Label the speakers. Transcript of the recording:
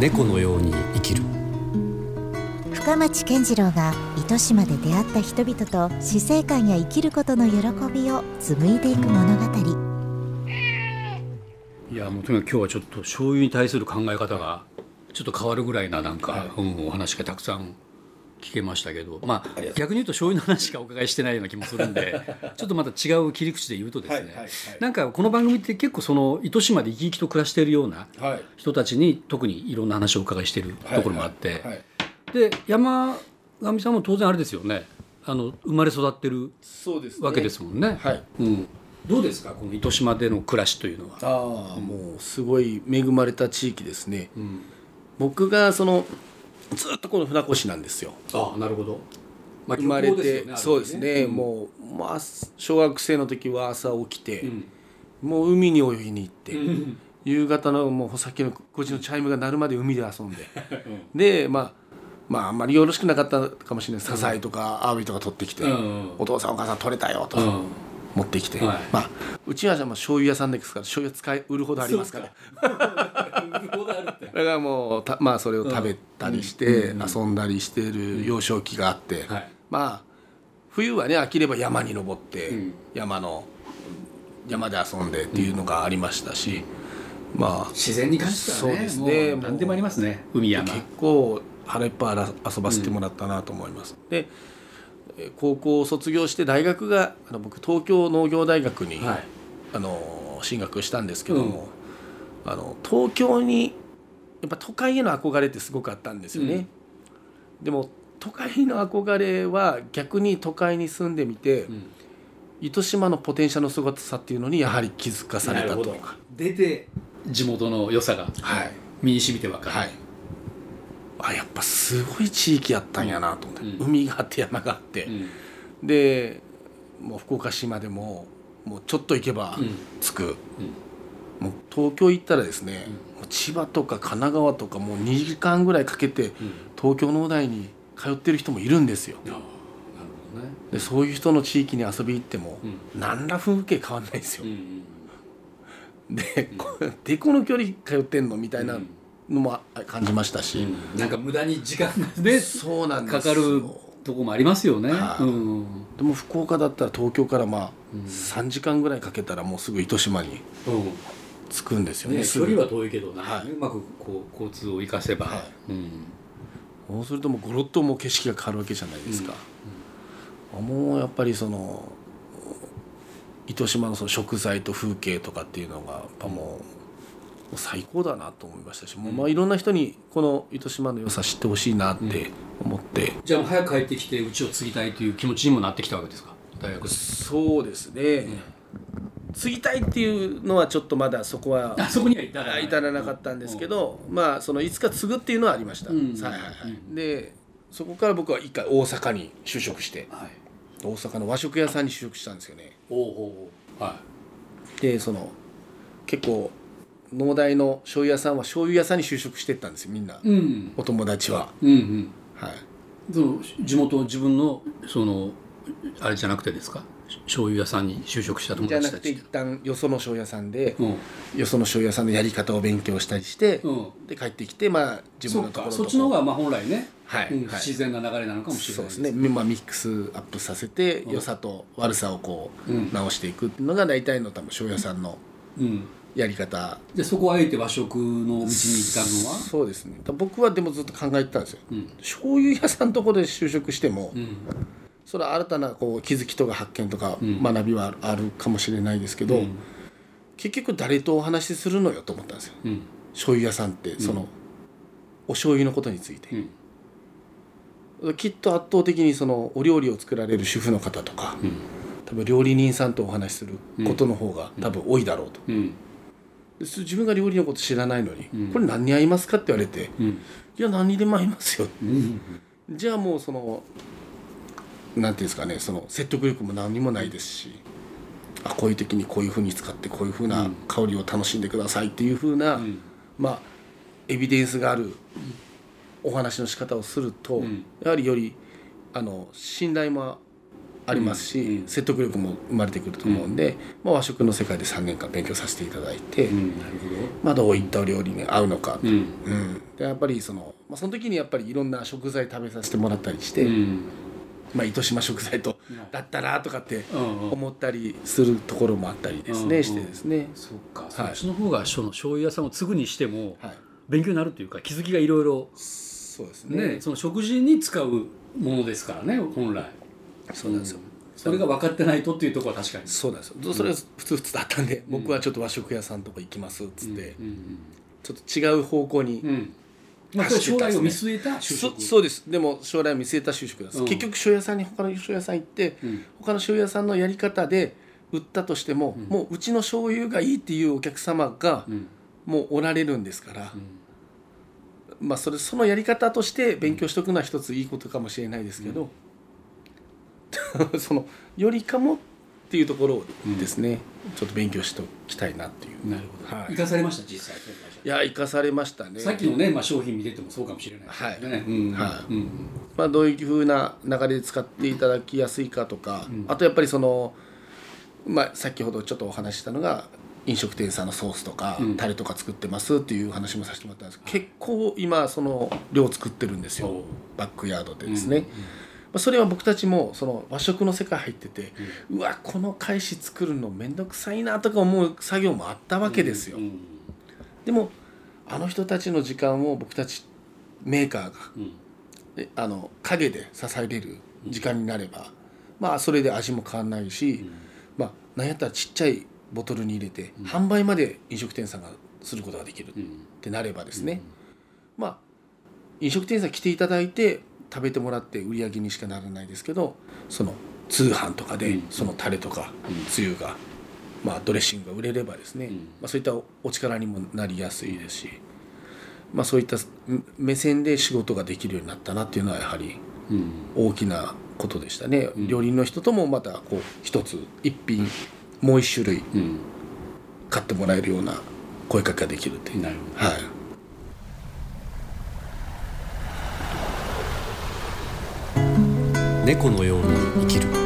Speaker 1: 猫のように生きる。
Speaker 2: 深町健次郎が糸島で出会った人々と死生観や生きることの喜びを紡いでいく物語。
Speaker 1: いやもうとにかく今日はちょっと醤油に対する考え方がちょっと変わるぐらいななんか、うん、お話がたくさん聞けましたけどまあ逆に言うと醤油の話しかお伺いしてないような気もするんで ちょっとまた違う切り口で言うとですね、
Speaker 3: はいはいはい。
Speaker 1: なんかこの番組って結構その糸島で生き生きと暮らしているような
Speaker 3: はい。
Speaker 1: 人たちに特にいろんな話をお伺いしているところもあって、
Speaker 3: はいはい。
Speaker 1: で山上さんも当然あれですよね。あの生まれ育ってるわけですもんね。
Speaker 3: はい。
Speaker 1: うん、どうですかこの糸島での暮らしというのは？
Speaker 3: ああ、もうすごい恵まれた地域ですね、
Speaker 1: うん、
Speaker 3: 僕がそのずっとこの船越なんですよ。
Speaker 1: ああなるほど。まあ
Speaker 3: 生まれて、
Speaker 1: ね
Speaker 3: そうですね、
Speaker 1: ん。
Speaker 3: もう、まあ、小学生の時は朝起きて、
Speaker 1: うん。
Speaker 3: もう海に泳ぎに行って、
Speaker 1: ん。
Speaker 3: 夕方のもうさっきの5時のチャイムが鳴るまで海で遊んで、でまあまああんまりよろしくなかったかもしれない。サザエとかアワビとか取ってきて、
Speaker 1: うん
Speaker 3: お父さんお母さん取れたよと、
Speaker 1: うん
Speaker 3: 持ってきて、
Speaker 1: はい。
Speaker 3: まあうちはじゃあまあ醤油屋さんですから醤油使い売るほどありますから。だからもうたまあそれを食べたりして遊んだりしてる幼少期があって、
Speaker 1: はい。
Speaker 3: まあ冬はね飽きれば山に登って、
Speaker 1: うん。
Speaker 3: 山の山で遊んでっていうのがありましたし、まあ
Speaker 1: 自然に関してはね
Speaker 3: そうですね。
Speaker 1: もう何でもありますね海山。
Speaker 3: 結構腹いっぱい遊ばせてもらったなと思います。でえー高校を卒業して大学があの僕東京農業大学に、
Speaker 1: はい。
Speaker 3: あの進学したんですけども、あの東京にやっぱ都会への憧れってすごくあったんですよね。でも都会の憧れは逆に都会に住んでみて、
Speaker 1: うん。
Speaker 3: 糸島のポテンシャルのすごさっていうのにやはり気づかされたというか。
Speaker 1: 出て地元の良さが
Speaker 3: はい。
Speaker 1: 身に染みてわかる。
Speaker 3: はい、あやっぱすごい地域やったんやなと思って、
Speaker 1: うん。
Speaker 3: 海があって山があって、
Speaker 1: うん。
Speaker 3: でもう福岡市までももうちょっと行けば
Speaker 1: うん。
Speaker 3: 着く、もう東京行ったらですね、もう千葉とか神奈川とかもう2時間ぐらいかけて
Speaker 1: うん。
Speaker 3: 東京農大に通ってる人もいるんですよ。でそういう人の地域に遊び行っても、
Speaker 1: う
Speaker 3: 何ら風景変わんないですよ、
Speaker 1: うん
Speaker 3: で、こでこの距離通ってんのみたいなのもあ感じましたし、
Speaker 1: うん。なんか無駄に時間が ね
Speaker 3: そうなん
Speaker 1: かかるとこもありますよね。
Speaker 3: はい。
Speaker 1: うん。
Speaker 3: でも福岡だったら東京からまあ
Speaker 1: うん。
Speaker 3: 3時間ぐらいかけたらもうすぐ糸島に
Speaker 1: うん。
Speaker 3: 着くんですよね。
Speaker 1: ね、
Speaker 3: すぐ。
Speaker 1: 距離は遠いけどな、
Speaker 3: はい。う
Speaker 1: まくこう交通を生かせば、
Speaker 3: は
Speaker 1: うん。
Speaker 3: そうするともうゴロッともう景色が変わるわけじゃないですか、もうやっぱりその糸島のその食材と風景とかっていうのがやっぱもう最高だなと思いましたし、もうまあいろんな人にこの糸島の良さ知ってほしいなって思って、
Speaker 1: じゃあ早く帰ってきてうちを継ぎたいという気持ちにもなってきたわけですか？大学で
Speaker 3: そうですね、継ぎたいっていうのはちょっとまだそこは
Speaker 1: あそこには至らな
Speaker 3: かったんですけど、まあそのいつか継ぐっていうのはありました、
Speaker 1: うん。
Speaker 3: はいはいはい、でそこから僕は一回大阪に就職して
Speaker 1: はい。
Speaker 3: 大阪の和食屋さんに就職したんですよね。
Speaker 1: おうおは
Speaker 3: でその結構農大の醤油屋さんは醤油屋さんに就職してったんですよみんな、
Speaker 1: うん
Speaker 3: お友達は
Speaker 1: うんうん
Speaker 3: はい
Speaker 1: その地元自分のそのあれじゃなくてですか醤油屋さんに就職した友
Speaker 3: じゃなくて一旦よその醤油屋さんで、よその醤油屋さんのやり方を勉強したりして、で帰ってきてまあ自分のところ
Speaker 1: そっちの方がまあ本来ね、
Speaker 3: はい
Speaker 1: 自然な流れなのかもしれない
Speaker 3: ですねまあ、ミックスアップさせて良さと悪さをこう直していくっていうのが大体の多分醤油屋さんの
Speaker 1: うん、
Speaker 3: やり方。
Speaker 1: でそこをあえて和食の道に至るのは？
Speaker 3: そうですね。だ僕はでもずっと考えてたんですよ。
Speaker 1: うん。
Speaker 3: 醤油屋さんのところで就職しても、
Speaker 1: うん。
Speaker 3: それは新たなこう気づきとか発見とか
Speaker 1: ん。
Speaker 3: 学びはあるかもしれないですけど、
Speaker 1: うん。
Speaker 3: 結局誰とお話しするのよと思ったんですよ。
Speaker 1: うん。
Speaker 3: 醤油屋さんってその、お醤油のことについて、
Speaker 1: うん。
Speaker 3: きっと圧倒的にそのお料理を作られる主婦の方とか、
Speaker 1: うん。
Speaker 3: 多分料理人さんとお話しすることの方が多分多いだろうと、自分が料理のこと知らないのに、
Speaker 1: うん。
Speaker 3: これ何に合いますかって言われて、
Speaker 1: うん。
Speaker 3: いや何にでも合いますよ。
Speaker 1: うん。
Speaker 3: じゃあもうそのなんていうんですかねその説得力も何にもないですしあこういう時にこういうふうに使ってこういうふうな香りを楽しんでくださいっていうふうな、
Speaker 1: ん。
Speaker 3: まあエビデンスがあるお話の仕方をすると、
Speaker 1: ん。
Speaker 3: やはりよりあの信頼もありますし、
Speaker 1: うん。
Speaker 3: 説得力も生まれてくると思うんで、まあ、和食の世界で3年間勉強させていただいて、まあ、どういったお料理に合うのかと、
Speaker 1: うん。
Speaker 3: うん。でやっぱりその、まあ、その時にやっぱりいろんな食材食べさせてもらったりして、
Speaker 1: うん。
Speaker 3: まあ、糸島食材とだったらとかって思ったりするところもあったりですね、
Speaker 1: うん
Speaker 3: してですね、
Speaker 1: そうか、
Speaker 3: はい。
Speaker 1: そっちの方がその醤油屋さんを継ぐにしても
Speaker 3: はい、
Speaker 1: 勉強になるというか気づきがいろいろ
Speaker 3: そうですね。
Speaker 1: ねその食事に使うものですからね本来
Speaker 3: そうなんですよ、
Speaker 1: それが分かってないとっていうところは確かに。
Speaker 3: そうなんですよ。それは普通普通だったんで、僕はちょっと和食屋さんとか行きますっつって、
Speaker 1: うん。
Speaker 3: ちょっと違う方向に、
Speaker 1: うん。うんまあ将来を見据えた就
Speaker 3: そ
Speaker 1: 職。
Speaker 3: そうです。でも将来を見据えた就職です、
Speaker 1: うん。
Speaker 3: 結局醤油屋さんに他の醤油屋さん行って、
Speaker 1: うん。
Speaker 3: 他の醤油屋さんのやり方で売ったとしても、もううちの醤油がいいっていうお客様が
Speaker 1: うん。
Speaker 3: もうおられるんですから、まあそれそのやり方として勉強しておくのは一ついいことかもしれないですけど、そのよりかもっていうところをですね、ちょっと勉強しておきたいなっていう。
Speaker 1: なるほど、
Speaker 3: はい。
Speaker 1: 生かされました実際。
Speaker 3: いや生かされましたね。
Speaker 1: さっきのね、まあ、商品見ててもそうかもしれない
Speaker 3: はい。
Speaker 1: うん。
Speaker 3: はい。
Speaker 1: うん。
Speaker 3: まあ、どういうふうな流れで使っていただきやすいかとか、あとやっぱりその、まあ、先ほどちょっとお話ししたのが飲食店さんのソースとか、
Speaker 1: うん。
Speaker 3: タレとか作ってますっていう話もさせてもらったんですけど結構今その量作ってるんですよ。バックヤードでですね。まあそれは僕たちもその和食の世界入ってて、うわこの返し作るの面倒くさいなとか思う作業もあったわけですよ。
Speaker 1: うん
Speaker 3: でもあの人たちの時間を僕たちメーカーが
Speaker 1: うん。
Speaker 3: であの陰で支えれる時間になれば、まあそれで味も変わんないし、まあなんやったらちっちゃいボトルに入れて、販売まで飲食店さんがすることができる
Speaker 1: うん。
Speaker 3: ってなればですね、まあ飲食店さん来ていただいて食べてもらって売り上げにしかならないですけどその通販とかで
Speaker 1: うん。
Speaker 3: そのタレとかつゆが、まあ、ドレッシングが売れればですね、
Speaker 1: ん。
Speaker 3: まあ、そういったお力にもなりやすいですし、まあ、そういった目線で仕事ができるようになったなっていうのはやはり
Speaker 1: うん。
Speaker 3: 大きなことでしたね、料理人の人ともまたこう一つ一品もう一種類
Speaker 1: うん。
Speaker 3: 買ってもらえるような声かけができるっていう、はい
Speaker 4: 猫のように生きる。